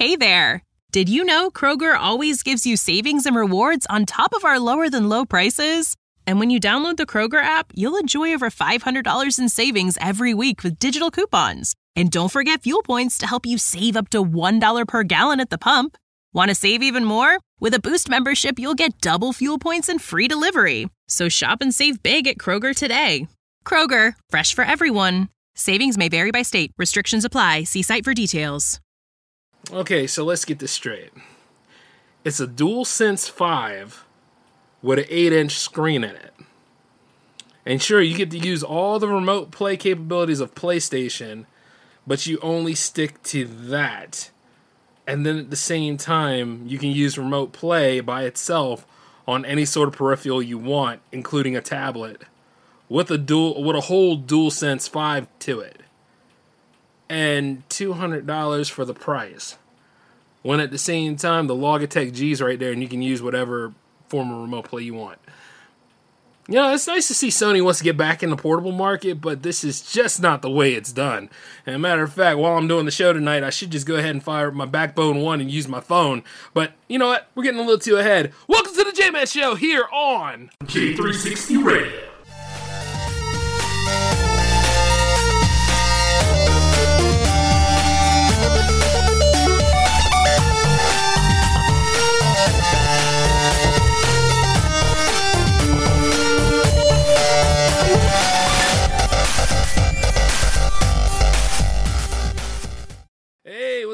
Hey there! Did you know Kroger always gives you savings and rewards on top of our lower than low prices? And when you download the Kroger app, you'll enjoy over $500 in savings every week with digital coupons. And don't forget fuel points to help you save up to $1 per gallon at the pump. Want to save even more? With a Boost membership, you'll get double fuel points and free delivery. So shop and save big at Kroger today. Kroger, fresh for everyone. Savings may vary by state. Restrictions apply. See site for details. Okay, so let's get this straight. It's a DualSense 5 with an 8 inch screen in it. And sure, you get to use all the remote play capabilities of PlayStation, but you only stick to that. And then at the same time, you can use remote play by itself on any sort of peripheral you want, including a tablet, with a dual with a whole DualSense 5 to it. And $200 for the price. When at the same time, the Logitech G's right there, and you can use whatever form of remote play you want. You know, it's nice to see Sony wants to get back in the portable market, but this is just not the way it's done. And matter of fact, while I'm doing the show tonight, I should just go ahead and fire up my Backbone 1 and use my phone. But you know what? We're getting a little too ahead. Welcome to the J Man Show here on J360 Radio.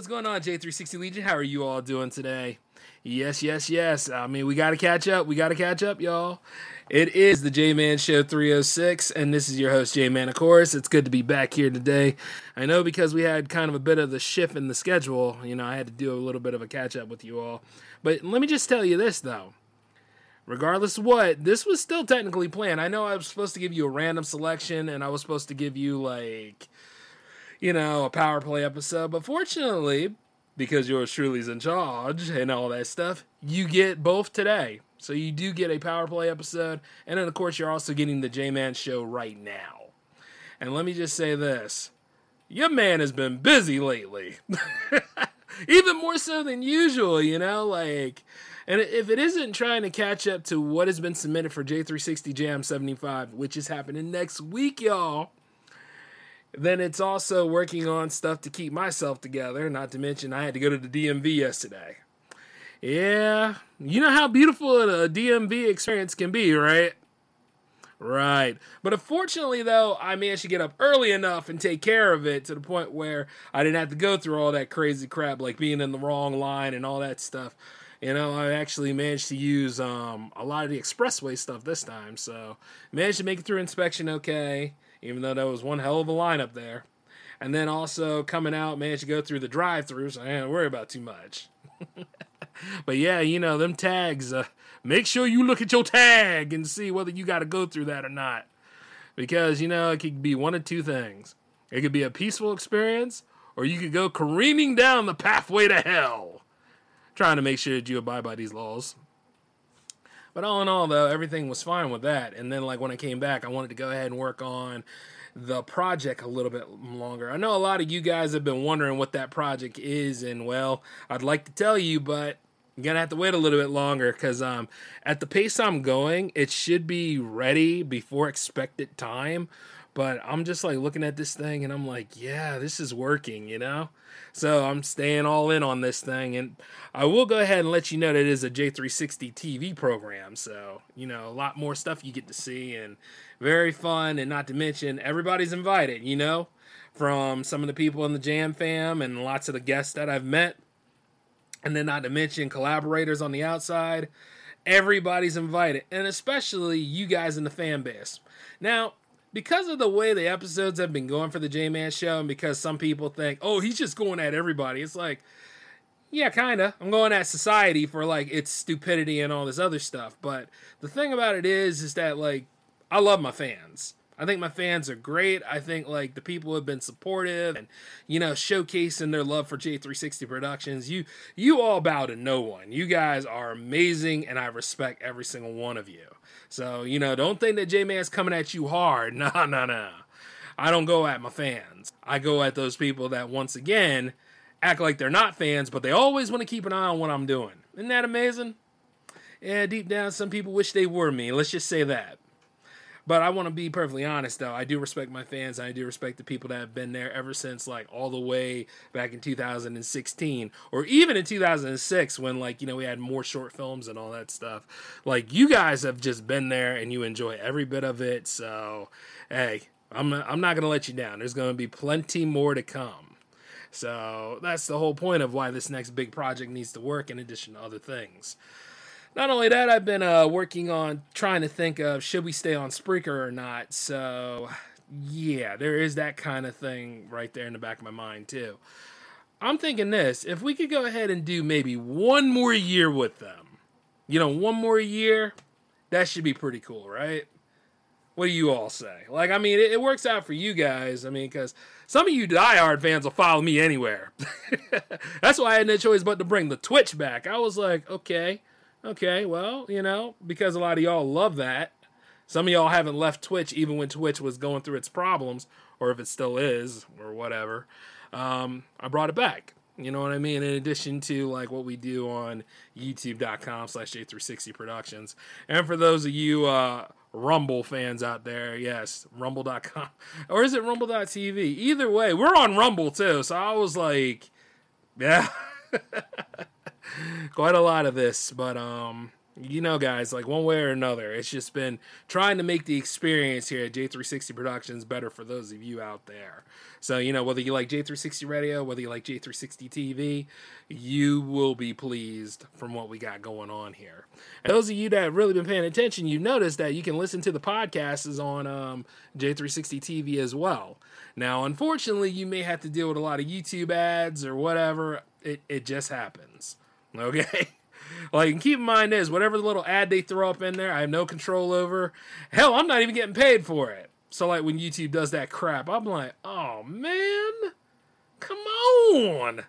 What's going on, J360 Legion? How are you all doing today? Yes, yes, yes. I mean, we got to catch up. We got to catch up, y'all. It is the J Man Show 306, and this is your host, J Man, of course. It's good to be back here today. I know because we had kind of a bit of the shift in the schedule, you know, I had to do a little bit of a catch up with you all. But let me just tell you this, though. Regardless of what, this was still technically planned. I know I was supposed to give you a random selection, and I was supposed to give you, like, you know, a power play episode. But fortunately, because yours truly's in charge and all that stuff, you get both today. So you do get a power play episode, and then of course you're also getting the J Man show right now. And let me just say this. Your man has been busy lately. Even more so than usual, you know, like and if it isn't trying to catch up to what has been submitted for J360 Jam 75, which is happening next week, y'all, then it's also working on stuff to keep myself together. Not to mention, I had to go to the DMV yesterday. Yeah, you know how beautiful a DMV experience can be, right? Right. But unfortunately, though, I managed to get up early enough and take care of it to the point where I didn't have to go through all that crazy crap, like being in the wrong line and all that stuff. You know, I actually managed to use um, a lot of the expressway stuff this time, so managed to make it through inspection okay even though that was one hell of a lineup there. And then also coming out, managed to go through the drive through, so I didn't worry about too much. but yeah, you know, them tags, uh, make sure you look at your tag and see whether you got to go through that or not. Because, you know, it could be one of two things it could be a peaceful experience, or you could go careening down the pathway to hell, trying to make sure that you abide by these laws. But all in all, though, everything was fine with that. And then, like, when I came back, I wanted to go ahead and work on the project a little bit longer. I know a lot of you guys have been wondering what that project is, and well, I'd like to tell you, but I'm gonna have to wait a little bit longer because um, at the pace I'm going, it should be ready before expected time. But I'm just like looking at this thing and I'm like, yeah, this is working, you know? So I'm staying all in on this thing. And I will go ahead and let you know that it is a J360 TV program. So, you know, a lot more stuff you get to see and very fun. And not to mention, everybody's invited, you know, from some of the people in the Jam fam and lots of the guests that I've met. And then not to mention collaborators on the outside. Everybody's invited, and especially you guys in the fan base. Now, because of the way the episodes have been going for the J Man show, and because some people think, oh, he's just going at everybody, it's like, yeah, kind of. I'm going at society for like its stupidity and all this other stuff. But the thing about it is, is that like, I love my fans. I think my fans are great. I think like the people have been supportive and you know showcasing their love for J360 Productions. You you all bow to no one. You guys are amazing and I respect every single one of you. So, you know, don't think that J Man's coming at you hard. No, no, no. I don't go at my fans. I go at those people that once again act like they're not fans, but they always want to keep an eye on what I'm doing. Isn't that amazing? Yeah, deep down, some people wish they were me. Let's just say that. But I want to be perfectly honest, though. I do respect my fans. I do respect the people that have been there ever since, like, all the way back in 2016, or even in 2006 when, like, you know, we had more short films and all that stuff. Like, you guys have just been there and you enjoy every bit of it. So, hey, I'm, I'm not going to let you down. There's going to be plenty more to come. So, that's the whole point of why this next big project needs to work, in addition to other things. Not only that, I've been uh, working on trying to think of should we stay on Spreaker or not. So, yeah, there is that kind of thing right there in the back of my mind, too. I'm thinking this if we could go ahead and do maybe one more year with them, you know, one more year, that should be pretty cool, right? What do you all say? Like, I mean, it, it works out for you guys. I mean, because some of you diehard fans will follow me anywhere. That's why I had no choice but to bring the Twitch back. I was like, okay, Okay, well, you know, because a lot of y'all love that. Some of y'all haven't left Twitch even when Twitch was going through its problems, or if it still is, or whatever. Um, I brought it back. You know what I mean? In addition to like what we do on youtube.com slash J360 Productions. And for those of you uh, Rumble fans out there, yes, rumble.com. Or is it rumble.tv? Either way, we're on Rumble too. So I was like, yeah. quite a lot of this, but um, you know, guys, like one way or another, it's just been trying to make the experience here at J360 Productions better for those of you out there. So, you know, whether you like J360 Radio, whether you like J360 TV, you will be pleased from what we got going on here. And those of you that have really been paying attention, you've noticed that you can listen to the podcasts on um, J360 TV as well. Now, unfortunately, you may have to deal with a lot of YouTube ads or whatever. It, it just happens. Okay? Like, keep in mind is whatever the little ad they throw up in there, I have no control over. Hell, I'm not even getting paid for it. So, like, when YouTube does that crap, I'm like, oh, man, come on.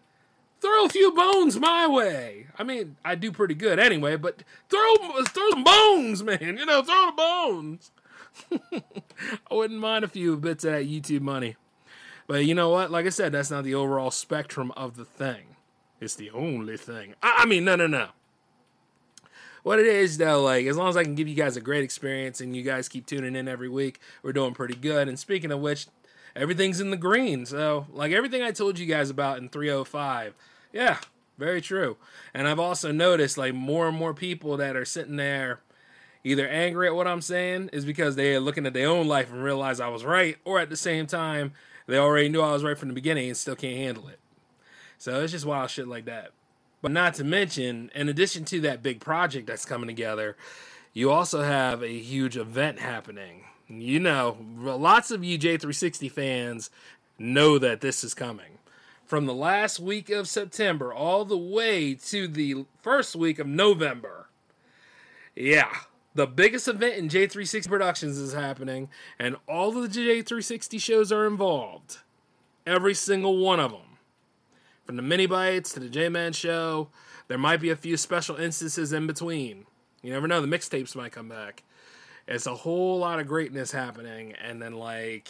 Throw a few bones my way. I mean, I do pretty good anyway, but throw throw some bones, man. You know, throw the bones. I wouldn't mind a few bits of that YouTube money. But you know what? Like I said, that's not the overall spectrum of the thing. It's the only thing. I, I mean, no, no, no. What it is though, like as long as I can give you guys a great experience and you guys keep tuning in every week, we're doing pretty good. And speaking of which, everything's in the green. So, like everything I told you guys about in 305, yeah, very true. And I've also noticed like more and more people that are sitting there either angry at what I'm saying is because they're looking at their own life and realize I was right, or at the same time, they already knew I was right from the beginning and still can't handle it. So it's just wild shit like that. But not to mention, in addition to that big project that's coming together, you also have a huge event happening. You know, lots of you J360 fans know that this is coming. From the last week of September all the way to the first week of November. Yeah, the biggest event in J360 Productions is happening, and all of the J360 shows are involved. Every single one of them from the mini bites to the J Man show. There might be a few special instances in between. You never know, the mixtapes might come back. It's a whole lot of greatness happening, and then like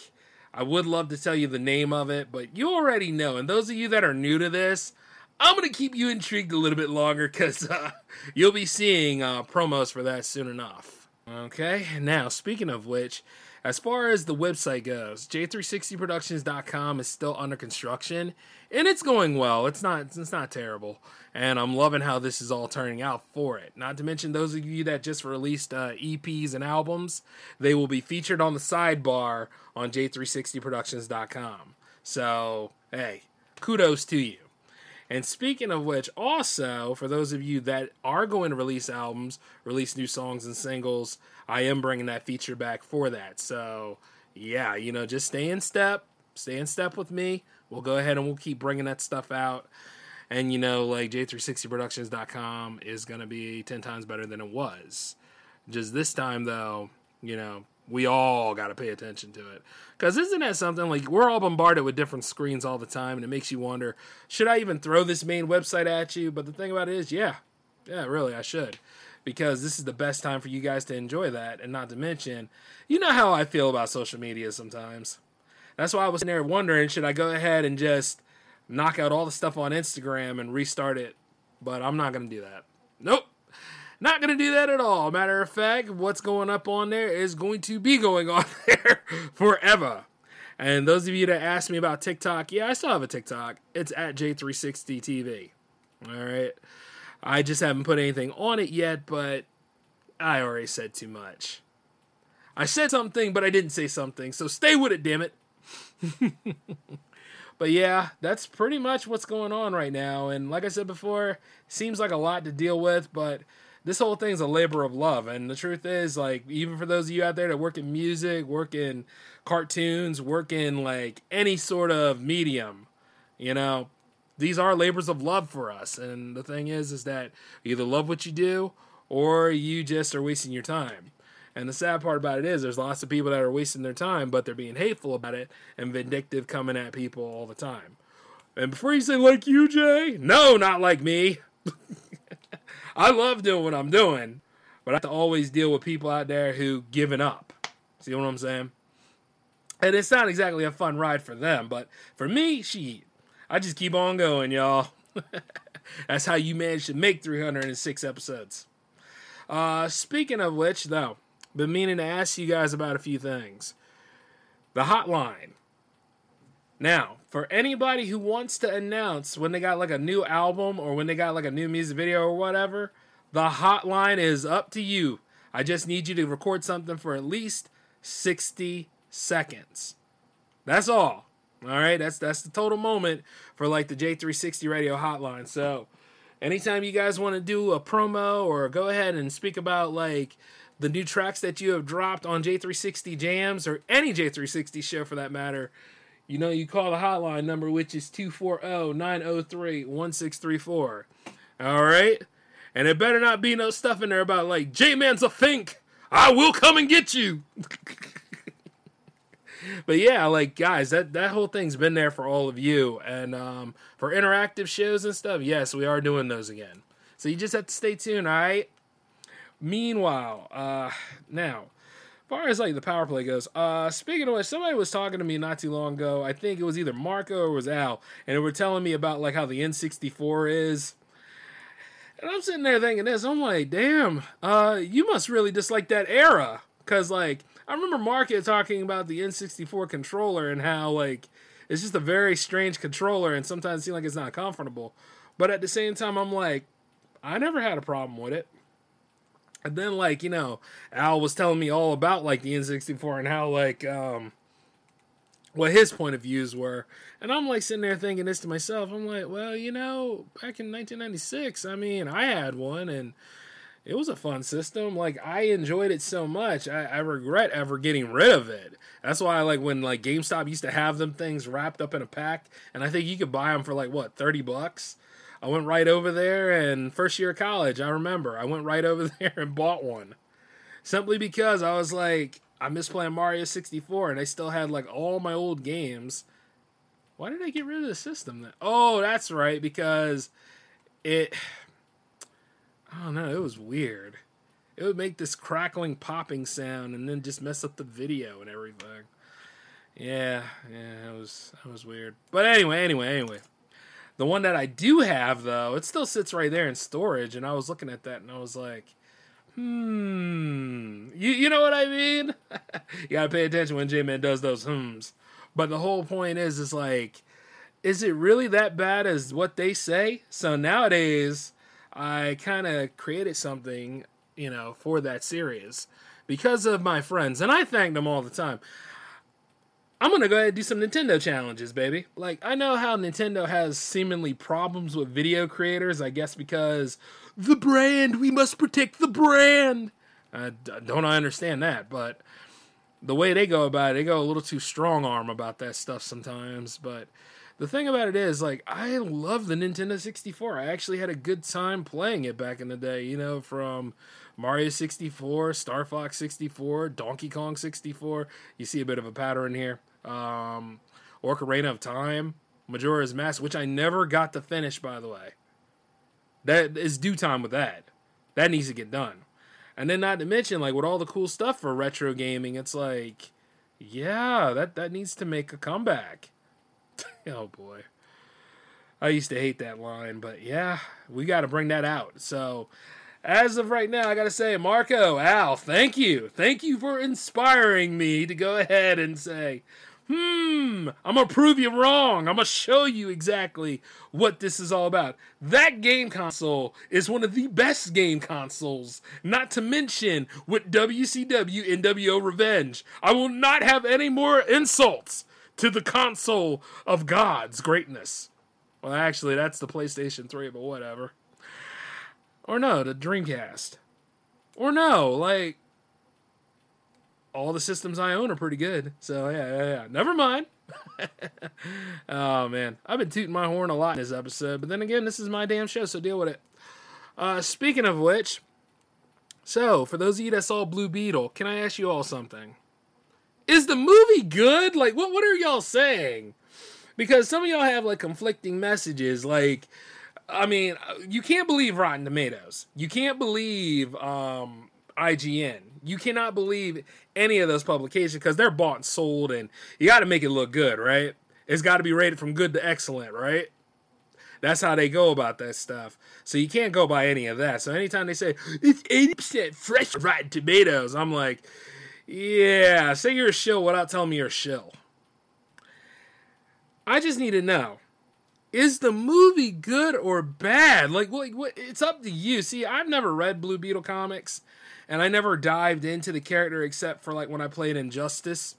I would love to tell you the name of it, but you already know. And those of you that are new to this, I'm gonna keep you intrigued a little bit longer because uh, you'll be seeing uh, promos for that soon enough. Okay, now speaking of which, as far as the website goes, J360productions.com is still under construction and it's going well. It's not it's not terrible. And I'm loving how this is all turning out for it. Not to mention those of you that just released uh, EPs and albums, they will be featured on the sidebar on J360productions.com. So, hey, kudos to you. And speaking of which, also for those of you that are going to release albums, release new songs and singles, I am bringing that feature back for that. So, yeah, you know, just stay in step, stay in step with me. We'll go ahead and we'll keep bringing that stuff out. And, you know, like J360productions.com is going to be 10 times better than it was. Just this time, though, you know, we all got to pay attention to it. Because isn't that something? Like, we're all bombarded with different screens all the time, and it makes you wonder should I even throw this main website at you? But the thing about it is, yeah, yeah, really, I should because this is the best time for you guys to enjoy that. And not to mention, you know how I feel about social media sometimes. That's why I was in there wondering should I go ahead and just knock out all the stuff on Instagram and restart it. But I'm not going to do that. Nope. Not going to do that at all. Matter of fact, what's going up on there is going to be going on there forever. And those of you that asked me about TikTok, yeah, I still have a TikTok. It's at J360TV. All right. I just haven't put anything on it yet, but I already said too much. I said something, but I didn't say something, so stay with it, damn it. but yeah, that's pretty much what's going on right now. And like I said before, seems like a lot to deal with, but this whole thing's a labor of love. And the truth is, like, even for those of you out there that work in music, work in cartoons, work in like any sort of medium, you know, these are labors of love for us. And the thing is, is that you either love what you do or you just are wasting your time. And the sad part about it is, there's lots of people that are wasting their time, but they're being hateful about it and vindictive coming at people all the time. And before you say, like you, Jay, no, not like me. I love doing what I'm doing, but I have to always deal with people out there who giving up. See what I'm saying? And it's not exactly a fun ride for them, but for me, she, I just keep on going, y'all. That's how you manage to make 306 episodes. Uh, speaking of which, though, been meaning to ask you guys about a few things. The hotline. Now, for anybody who wants to announce when they got like a new album or when they got like a new music video or whatever, the hotline is up to you. I just need you to record something for at least 60 seconds. That's all. All right, that's that's the total moment for like the J360 radio hotline. So, anytime you guys want to do a promo or go ahead and speak about like the new tracks that you have dropped on J360 Jams or any J360 show for that matter, you know, you call the hotline number, which is 240 903 1634. All right? And it better not be no stuff in there about like, J Man's a fink. I will come and get you. but yeah, like guys, that that whole thing's been there for all of you, and um, for interactive shows and stuff, yes, we are doing those again. So you just have to stay tuned, all right? Meanwhile, uh, now, far as like the power play goes, uh, speaking of which, somebody was talking to me not too long ago. I think it was either Marco or was Al, and they were telling me about like how the N64 is. And I'm sitting there thinking this. I'm like, damn, uh, you must really dislike that era, because like I remember Marco talking about the N64 controller and how like it's just a very strange controller, and sometimes it seems like it's not comfortable. But at the same time, I'm like, I never had a problem with it. And then like, you know, Al was telling me all about like the N64 and how like um what his point of views were. And I'm like sitting there thinking this to myself. I'm like, well, you know, back in 1996, I mean, I had one and it was a fun system. Like I enjoyed it so much. I, I regret ever getting rid of it. That's why I like when like GameStop used to have them things wrapped up in a pack, and I think you could buy them for like what 30 bucks. I went right over there and first year of college, I remember I went right over there and bought one. Simply because I was like, I miss playing Mario 64 and I still had like all my old games. Why did I get rid of the system then? Oh, that's right, because it I don't know, it was weird. It would make this crackling popping sound and then just mess up the video and everything. Yeah, yeah, it was that was weird. But anyway, anyway, anyway. The one that I do have though, it still sits right there in storage, and I was looking at that and I was like, hmm, you you know what I mean? you gotta pay attention when J Man does those hums. But the whole point is, is like, is it really that bad as what they say? So nowadays, I kind of created something, you know, for that series because of my friends, and I thank them all the time. I'm gonna go ahead and do some Nintendo challenges, baby. Like, I know how Nintendo has seemingly problems with video creators, I guess because the brand, we must protect the brand. Uh, don't I understand that, but the way they go about it, they go a little too strong arm about that stuff sometimes. But the thing about it is, like, I love the Nintendo 64. I actually had a good time playing it back in the day, you know, from Mario 64, Star Fox 64, Donkey Kong 64. You see a bit of a pattern here um, Ocarina of Time, Majora's Mask, which I never got to finish, by the way. That is due time with that. That needs to get done. And then, not to mention, like with all the cool stuff for retro gaming, it's like, yeah, that that needs to make a comeback. oh boy. I used to hate that line, but yeah, we got to bring that out. So, as of right now, I got to say, Marco, Al, thank you. Thank you for inspiring me to go ahead and say, hmm, I'm going to prove you wrong. I'm going to show you exactly what this is all about. That game console is one of the best game consoles, not to mention with WCW NWO Revenge. I will not have any more insults to the console of God's greatness. Well, actually, that's the PlayStation 3, but whatever. Or no, the Dreamcast. Or no, like all the systems I own are pretty good. So yeah, yeah, yeah. Never mind. oh man, I've been tooting my horn a lot in this episode, but then again, this is my damn show, so deal with it. Uh, speaking of which, so for those of you that saw Blue Beetle, can I ask you all something? Is the movie good? Like, what what are y'all saying? Because some of y'all have like conflicting messages. Like, I mean, you can't believe Rotten Tomatoes. You can't believe um, IGN. You cannot believe any of those publications because they're bought and sold, and you got to make it look good, right? It's got to be rated from good to excellent, right? That's how they go about that stuff. So you can't go by any of that. So anytime they say it's eighty percent fresh Rotten Tomatoes, I'm like, yeah, say you're a shill without telling me you're a shill. I just need to know is the movie good or bad? Like, what, what, it's up to you. See, I've never read Blue Beetle comics, and I never dived into the character except for like when I played Injustice.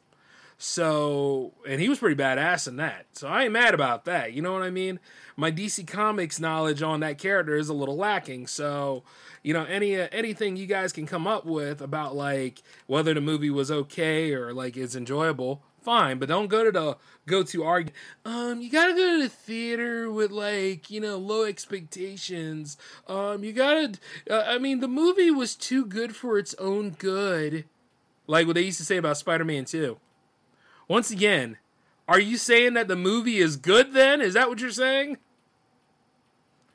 So, and he was pretty badass in that. So I ain't mad about that. You know what I mean? My DC Comics knowledge on that character is a little lacking. So, you know, any uh, anything you guys can come up with about like whether the movie was okay or like is enjoyable, fine, but don't go to the go to argue. Um, you gotta go to the theater with like you know low expectations. Um, you gotta. Uh, I mean, the movie was too good for its own good, like what they used to say about Spider Man Two. Once again, are you saying that the movie is good? Then is that what you're saying?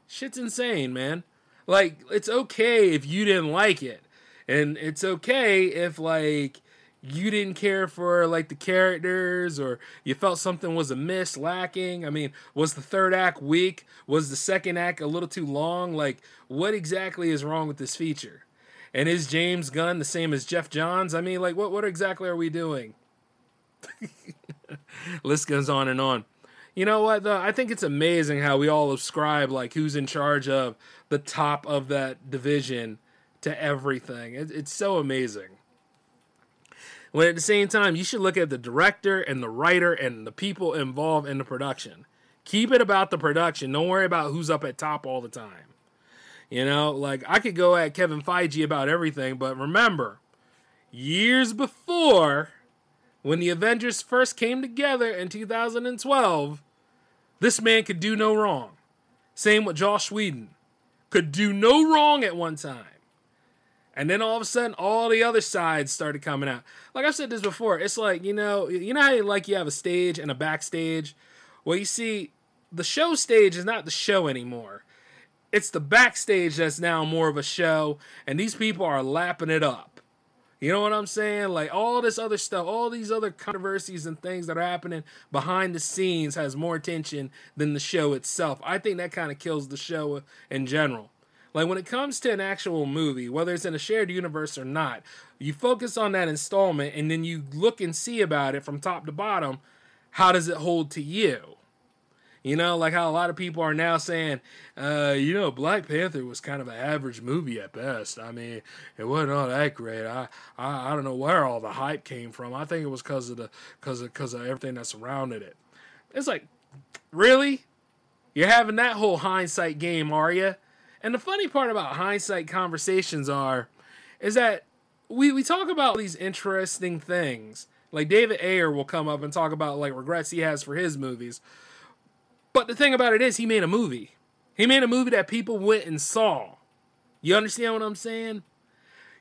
Shit's insane, man. Like it's okay if you didn't like it, and it's okay if like you didn't care for like the characters or you felt something was amiss lacking? I mean was the third act weak? Was the second act a little too long? Like what exactly is wrong with this feature? And is james gunn the same as Geoff Johns? I mean like what, what exactly are we doing? List goes on and on. You know what though? I think it's amazing how we all ascribe like who's in charge of the top of that division to everything. It, it's so amazing when at the same time, you should look at the director and the writer and the people involved in the production. Keep it about the production. Don't worry about who's up at top all the time. You know, like I could go at Kevin Feige about everything, but remember, years before, when the Avengers first came together in 2012, this man could do no wrong. Same with Joss Whedon. Could do no wrong at one time. And then all of a sudden, all the other sides started coming out. Like I've said this before, it's like you know, you know how you, like you have a stage and a backstage. Well, you see, the show stage is not the show anymore. It's the backstage that's now more of a show, and these people are lapping it up. You know what I'm saying? Like all this other stuff, all these other controversies and things that are happening behind the scenes has more attention than the show itself. I think that kind of kills the show in general. Like when it comes to an actual movie, whether it's in a shared universe or not, you focus on that installment and then you look and see about it from top to bottom. How does it hold to you? You know, like how a lot of people are now saying, uh, you know, Black Panther was kind of an average movie at best. I mean, it wasn't all that great. I, I, I don't know where all the hype came from. I think it was because of the, because of, because of everything that surrounded it. It's like, really? You're having that whole hindsight game, are you? And the funny part about hindsight conversations are, is that we, we talk about these interesting things. Like David Ayer will come up and talk about like regrets he has for his movies. But the thing about it is he made a movie. He made a movie that people went and saw. You understand what I'm saying?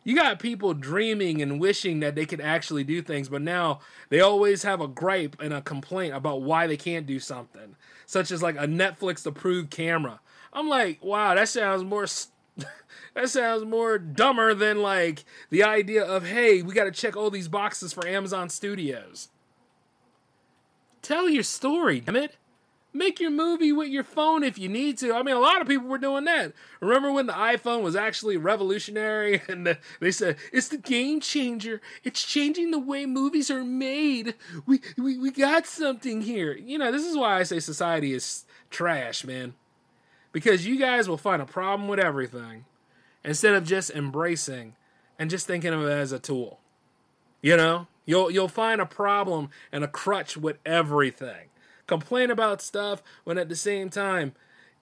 You got people dreaming and wishing that they could actually do things, but now they always have a gripe and a complaint about why they can't do something, such as like a Netflix approved camera. I'm like, wow, that sounds more. that sounds more dumber than like the idea of hey, we got to check all these boxes for Amazon Studios. Tell your story, damn it. Make your movie with your phone if you need to. I mean, a lot of people were doing that. Remember when the iPhone was actually revolutionary and the, they said it's the game changer. It's changing the way movies are made. We, we we got something here. You know, this is why I say society is trash, man. Because you guys will find a problem with everything instead of just embracing and just thinking of it as a tool. You know, you'll you'll find a problem and a crutch with everything complain about stuff when at the same time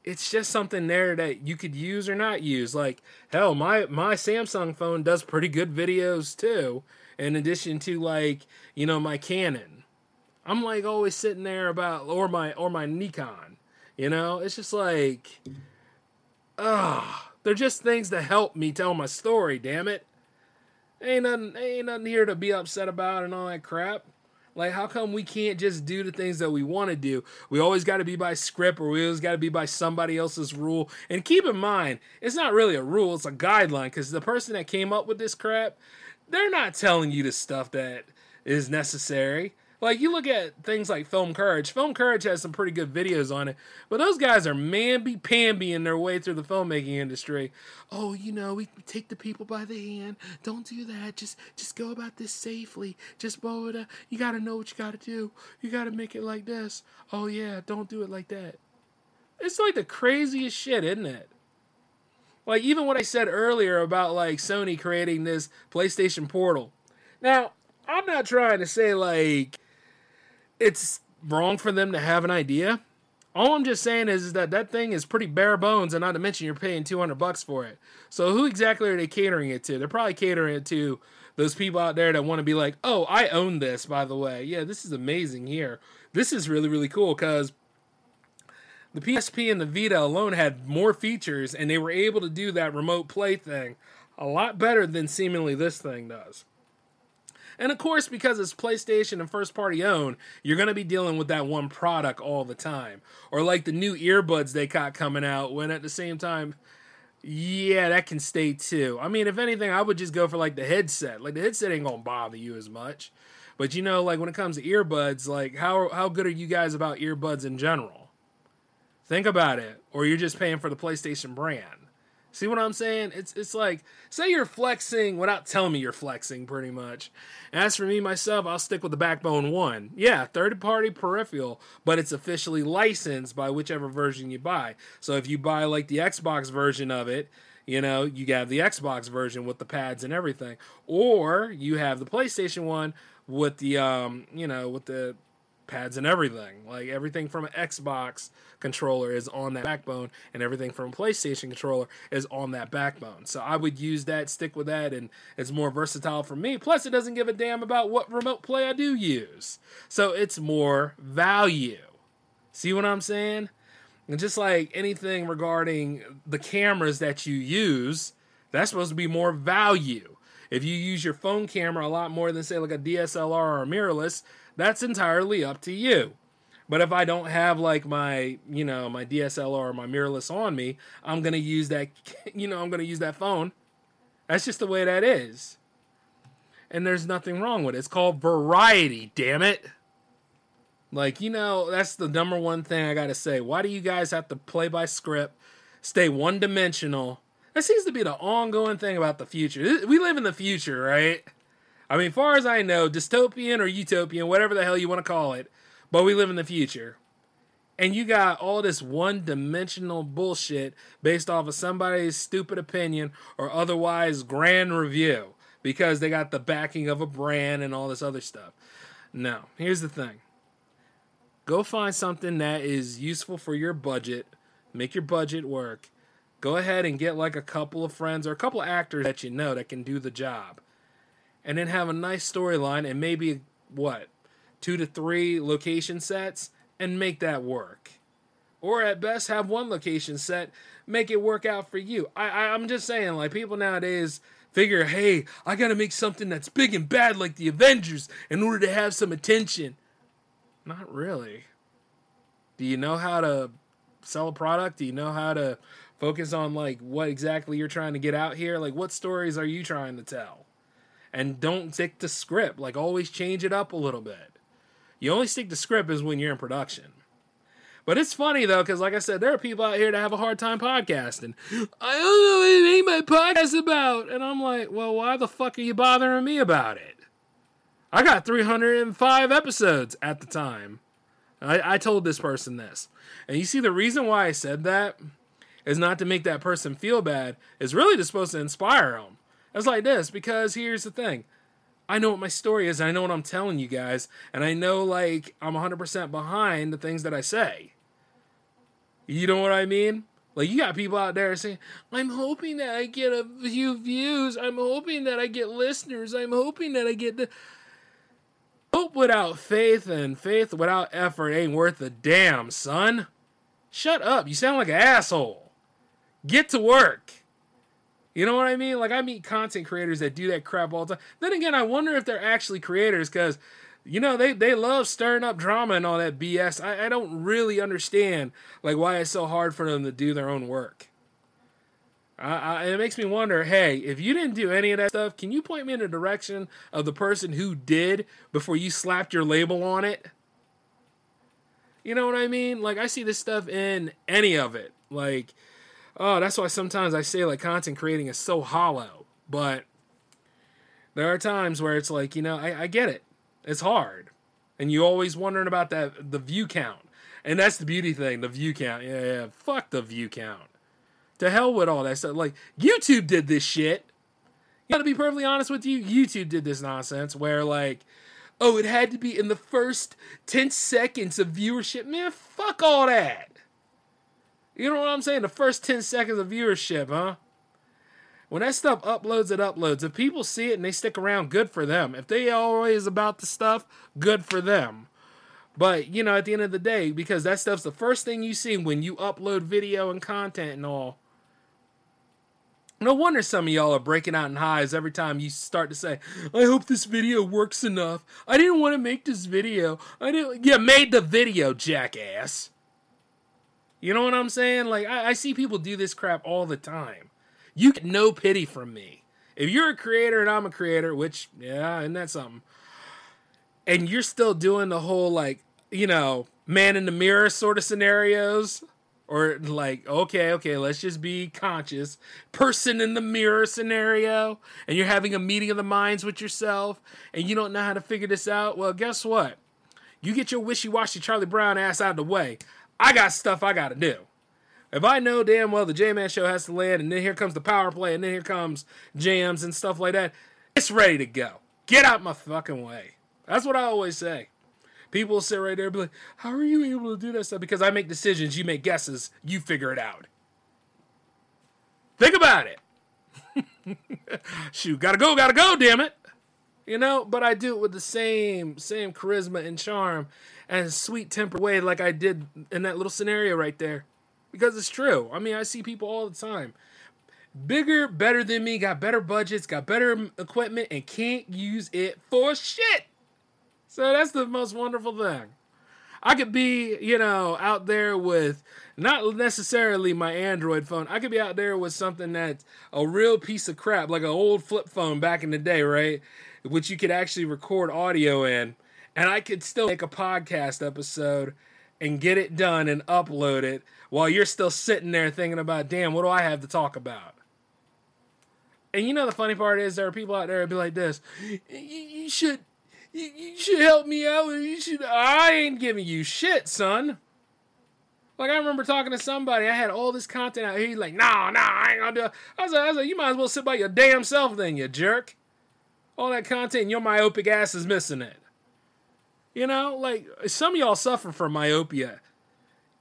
it's just something there that you could use or not use. Like hell, my my Samsung phone does pretty good videos too. In addition to like you know my Canon, I'm like always sitting there about or my or my Nikon. You know, it's just like, ah, they're just things that help me tell my story. Damn it, ain't nothing ain't nothing here to be upset about and all that crap. Like, how come we can't just do the things that we want to do? We always got to be by script or we always got to be by somebody else's rule. And keep in mind, it's not really a rule, it's a guideline because the person that came up with this crap, they're not telling you the stuff that is necessary. Like you look at things like Film Courage. Film Courage has some pretty good videos on it, but those guys are mamby pambying their way through the filmmaking industry. Oh, you know, we take the people by the hand. Don't do that. Just just go about this safely. Just blow it up. You got to know what you got to do. You got to make it like this. Oh yeah, don't do it like that. It's like the craziest shit, isn't it? Like even what I said earlier about like Sony creating this PlayStation Portal. Now, I'm not trying to say like it's wrong for them to have an idea. All I'm just saying is, is that that thing is pretty bare bones, and not to mention you're paying 200 bucks for it. So who exactly are they catering it to? They're probably catering it to those people out there that want to be like, "Oh, I own this, by the way. Yeah, this is amazing here. This is really really cool because the PSP and the Vita alone had more features, and they were able to do that remote play thing a lot better than seemingly this thing does. And of course, because it's PlayStation and first party owned, you're going to be dealing with that one product all the time. Or like the new earbuds they got coming out, when at the same time, yeah, that can stay too. I mean, if anything, I would just go for like the headset. Like the headset ain't going to bother you as much. But you know, like when it comes to earbuds, like how how good are you guys about earbuds in general? Think about it. Or you're just paying for the PlayStation brand. See what I'm saying? It's it's like say you're flexing without telling me you're flexing, pretty much. As for me myself, I'll stick with the Backbone One. Yeah, third party peripheral, but it's officially licensed by whichever version you buy. So if you buy like the Xbox version of it, you know you have the Xbox version with the pads and everything, or you have the PlayStation One with the um you know with the pads and everything. Like everything from an Xbox controller is on that backbone, and everything from a PlayStation controller is on that backbone. So I would use that, stick with that, and it's more versatile for me. Plus, it doesn't give a damn about what remote play I do use. So it's more value. See what I'm saying? And just like anything regarding the cameras that you use, that's supposed to be more value. If you use your phone camera a lot more than, say, like a DSLR or a mirrorless, that's entirely up to you. But if I don't have like my, you know, my DSLR or my mirrorless on me, I'm going to use that, you know, I'm going to use that phone. That's just the way that is. And there's nothing wrong with it. It's called variety, damn it. Like, you know, that's the number one thing I got to say. Why do you guys have to play by script, stay one dimensional? That seems to be the ongoing thing about the future. We live in the future, right? I mean, far as I know, dystopian or utopian, whatever the hell you want to call it, but we live in the future. And you got all this one dimensional bullshit based off of somebody's stupid opinion or otherwise grand review because they got the backing of a brand and all this other stuff. No, here's the thing go find something that is useful for your budget, make your budget work. Go ahead and get like a couple of friends or a couple of actors that you know that can do the job and then have a nice storyline and maybe what two to three location sets and make that work. Or at best have one location set make it work out for you. I, I i'm just saying like people nowadays figure hey i gotta make something that's big and bad like the avengers in order to have some attention. Not really. Do you know how to sell a product? Do you know how to focus on like what exactly you're trying to get out here? Like what stories are you trying to tell and don't stick to script. Like always change it up a little bit. You only stick to script is when you're in production. But it's funny though, because like I said, there are people out here that have a hard time podcasting. I don't know what any my podcast about, and I'm like, well, why the fuck are you bothering me about it? I got 305 episodes at the time. I, I told this person this, and you see the reason why I said that is not to make that person feel bad. It's really just supposed to inspire them. It's like this because here's the thing. I know what my story is. I know what I'm telling you guys, and I know like I'm 100% behind the things that I say. You know what I mean? Like you got people out there saying, "I'm hoping that I get a few views. I'm hoping that I get listeners. I'm hoping that I get the hope without faith and faith without effort ain't worth a damn, son. Shut up. You sound like an asshole. Get to work." You know what I mean? Like I meet content creators that do that crap all the time. Then again, I wonder if they're actually creators because you know they they love stirring up drama and all that BS. I, I don't really understand like why it's so hard for them to do their own work. I, I, it makes me wonder. Hey, if you didn't do any of that stuff, can you point me in the direction of the person who did before you slapped your label on it? You know what I mean? Like I see this stuff in any of it. Like oh, that's why sometimes I say like content creating is so hollow. But there are times where it's like, you know, I, I get it. It's hard. And you always wondering about that the view count. And that's the beauty thing, the view count. Yeah, yeah. Fuck the view count. To hell with all that stuff. Like, YouTube did this shit. You gotta be perfectly honest with you, YouTube did this nonsense where like, oh, it had to be in the first 10 seconds of viewership. Man, fuck all that. You know what I'm saying? The first 10 seconds of viewership, huh? When that stuff uploads, it uploads. If people see it and they stick around, good for them. If they always about the stuff, good for them. But, you know, at the end of the day, because that stuff's the first thing you see when you upload video and content and all. No wonder some of y'all are breaking out in highs every time you start to say, I hope this video works enough. I didn't want to make this video. I didn't. You made the video, jackass. You know what I'm saying? Like I, I see people do this crap all the time. You get no pity from me. If you're a creator and I'm a creator, which yeah, and that's something, and you're still doing the whole like you know man in the mirror sort of scenarios, or like okay, okay, let's just be conscious, person in the mirror scenario, and you're having a meeting of the minds with yourself, and you don't know how to figure this out. Well, guess what? You get your wishy washy Charlie Brown ass out of the way. I got stuff I got to do. If I know damn well the J Man show has to land, and then here comes the power play, and then here comes jams and stuff like that, it's ready to go. Get out my fucking way. That's what I always say. People sit right there and be like, How are you able to do that stuff? Because I make decisions, you make guesses, you figure it out. Think about it. Shoot, gotta go, gotta go, damn it. You know, but I do it with the same same charisma and charm and sweet tempered way like I did in that little scenario right there. Because it's true. I mean, I see people all the time. Bigger, better than me, got better budgets, got better equipment, and can't use it for shit. So that's the most wonderful thing. I could be, you know, out there with not necessarily my Android phone. I could be out there with something that's a real piece of crap, like an old flip phone back in the day, right? Which you could actually record audio in and I could still make a podcast episode and get it done and upload it while you're still sitting there thinking about, damn, what do I have to talk about? And you know the funny part is there are people out there that be like this, you, should you, should help me out. You should. I ain't giving you shit, son. Like I remember talking to somebody, I had all this content out here. He's like, "Nah, nah, I ain't gonna do." It. I was like, "I was like, you might as well sit by your damn self, then, you jerk." All that content, your myopic ass is missing it. You know, like some of y'all suffer from myopia.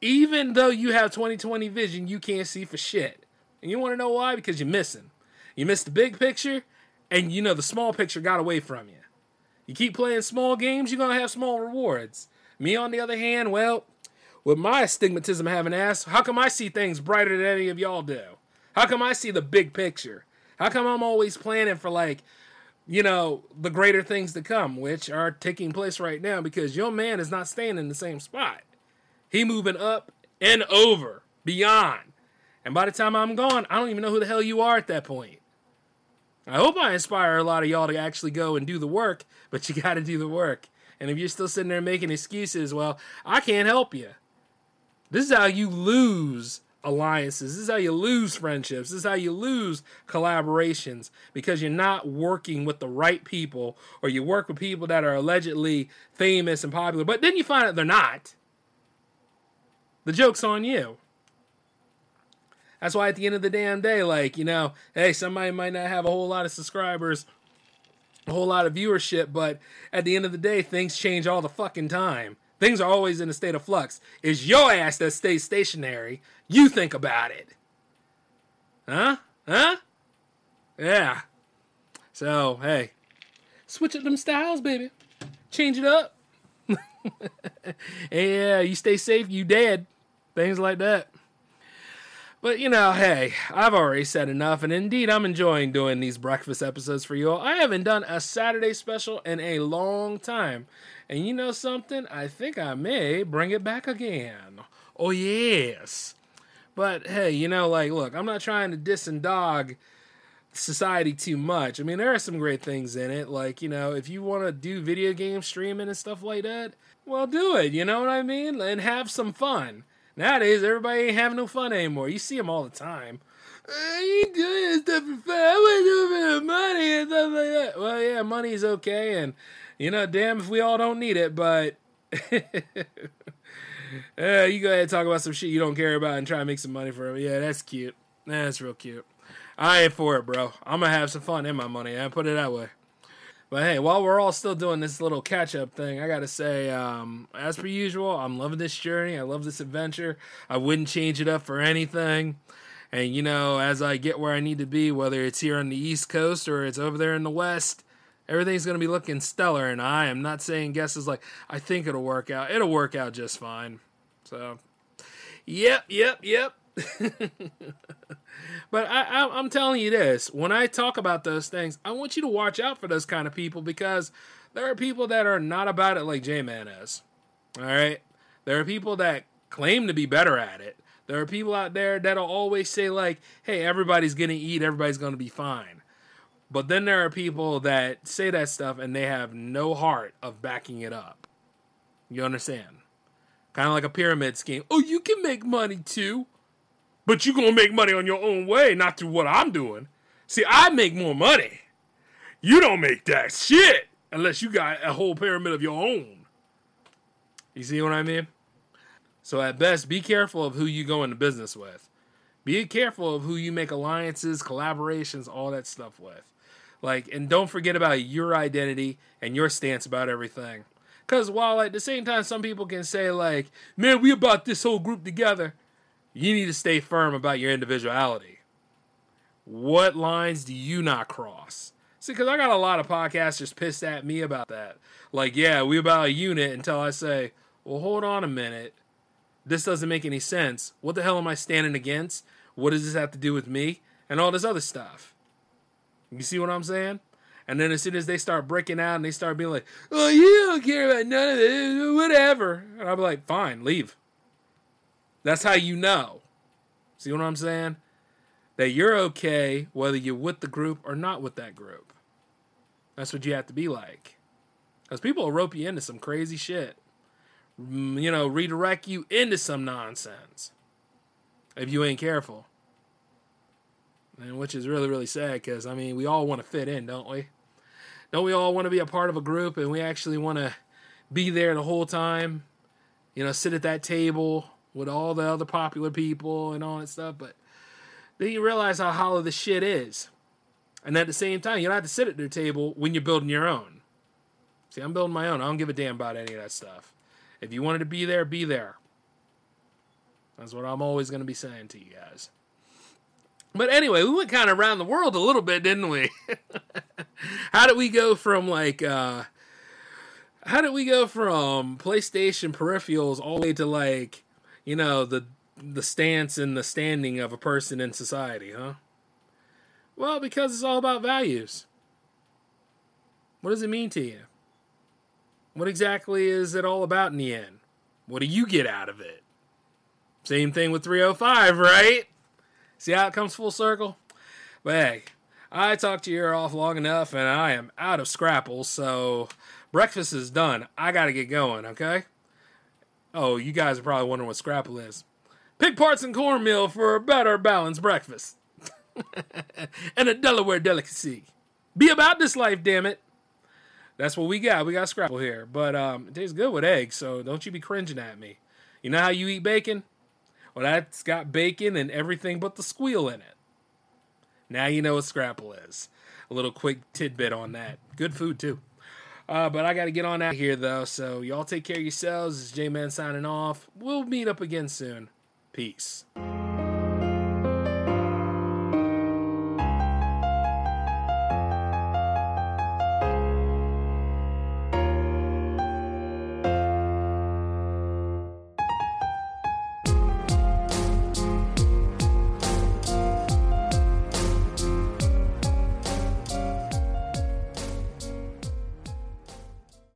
Even though you have 20/20 vision, you can't see for shit. And you want to know why? Because you're missing. You missed the big picture, and you know the small picture got away from you. You keep playing small games, you're gonna have small rewards. Me, on the other hand, well, with my astigmatism having ass, how come I see things brighter than any of y'all do? How come I see the big picture? How come I'm always planning for like you know, the greater things to come, which are taking place right now because your man is not staying in the same spot. He moving up and over, beyond. And by the time I'm gone, I don't even know who the hell you are at that point. I hope I inspire a lot of y'all to actually go and do the work, but you got to do the work. And if you're still sitting there making excuses, well, I can't help you. This is how you lose alliances. This is how you lose friendships. This is how you lose collaborations because you're not working with the right people or you work with people that are allegedly famous and popular, but then you find out they're not. The joke's on you. That's why at the end of the damn day, like, you know, hey, somebody might not have a whole lot of subscribers, a whole lot of viewership, but at the end of the day, things change all the fucking time. Things are always in a state of flux. It's your ass that stays stationary. You think about it. Huh? Huh? Yeah. So, hey, switch up them styles, baby. Change it up. yeah, you stay safe, you dead. Things like that. But you know, hey, I've already said enough, and indeed, I'm enjoying doing these breakfast episodes for you all. I haven't done a Saturday special in a long time, and you know something? I think I may bring it back again. Oh, yes. But hey, you know, like, look, I'm not trying to diss and dog society too much. I mean, there are some great things in it. Like, you know, if you want to do video game streaming and stuff like that, well, do it. You know what I mean? And have some fun. Nowadays, everybody ain't having no fun anymore. You see them all the time. I ain't doing stuff for fun. I want to do it for money and stuff like that. Well, yeah, money's okay, and you know, damn if we all don't need it, but yeah, you go ahead and talk about some shit you don't care about and try to make some money for it. Yeah, that's cute. That's real cute. I ain't for it, bro. I'm gonna have some fun in my money. I put it that way. But hey, while we're all still doing this little catch up thing, I gotta say, um, as per usual, I'm loving this journey. I love this adventure. I wouldn't change it up for anything. And you know, as I get where I need to be, whether it's here on the East Coast or it's over there in the West, everything's gonna be looking stellar. And I am not saying guesses like I think it'll work out. It'll work out just fine. So, yep, yep, yep. but I, I, am telling you this: when I talk about those things, I want you to watch out for those kind of people because there are people that are not about it like J Man is. All right, there are people that claim to be better at it. There are people out there that'll always say like, "Hey, everybody's gonna eat, everybody's gonna be fine." But then there are people that say that stuff and they have no heart of backing it up. You understand? Kind of like a pyramid scheme. Oh, you can make money too. But you're gonna make money on your own way, not through what I'm doing. See, I make more money. You don't make that shit unless you got a whole pyramid of your own. You see what I mean? So at best, be careful of who you go into business with. Be careful of who you make alliances, collaborations, all that stuff with. Like, and don't forget about your identity and your stance about everything. Because while at the same time, some people can say, like, man, we about this whole group together you need to stay firm about your individuality. What lines do you not cross? See, because I got a lot of podcasters pissed at me about that. Like, yeah, we about a unit until I say, well, hold on a minute. This doesn't make any sense. What the hell am I standing against? What does this have to do with me? And all this other stuff. You see what I'm saying? And then as soon as they start breaking out and they start being like, oh, you don't care about none of this, whatever. And be like, fine, leave. That's how you know. See what I'm saying? That you're okay whether you're with the group or not with that group. That's what you have to be like. Because people will rope you into some crazy shit. Mm, you know, redirect you into some nonsense. If you ain't careful. And which is really, really sad because, I mean, we all want to fit in, don't we? Don't we all want to be a part of a group and we actually want to be there the whole time? You know, sit at that table, with all the other popular people and all that stuff. But then you realize how hollow the shit is. And at the same time, you don't have to sit at their table when you're building your own. See, I'm building my own. I don't give a damn about any of that stuff. If you wanted to be there, be there. That's what I'm always going to be saying to you guys. But anyway, we went kind of around the world a little bit, didn't we? how did we go from like uh how did we go from PlayStation peripherals all the way to like you know, the the stance and the standing of a person in society, huh? Well, because it's all about values. What does it mean to you? What exactly is it all about in the end? What do you get out of it? Same thing with 305, right? See how it comes full circle? But hey, I talked to you off long enough and I am out of scrapple, so breakfast is done. I gotta get going, okay? Oh, you guys are probably wondering what scrapple is. Pig parts and cornmeal for a better balanced breakfast. and a Delaware delicacy. Be about this life, damn it. That's what we got. We got scrapple here. But um, it tastes good with eggs, so don't you be cringing at me. You know how you eat bacon? Well, that's got bacon and everything but the squeal in it. Now you know what scrapple is. A little quick tidbit on that. Good food, too. Uh, but I got to get on out of here, though. So y'all take care of yourselves. It's J Man signing off. We'll meet up again soon. Peace.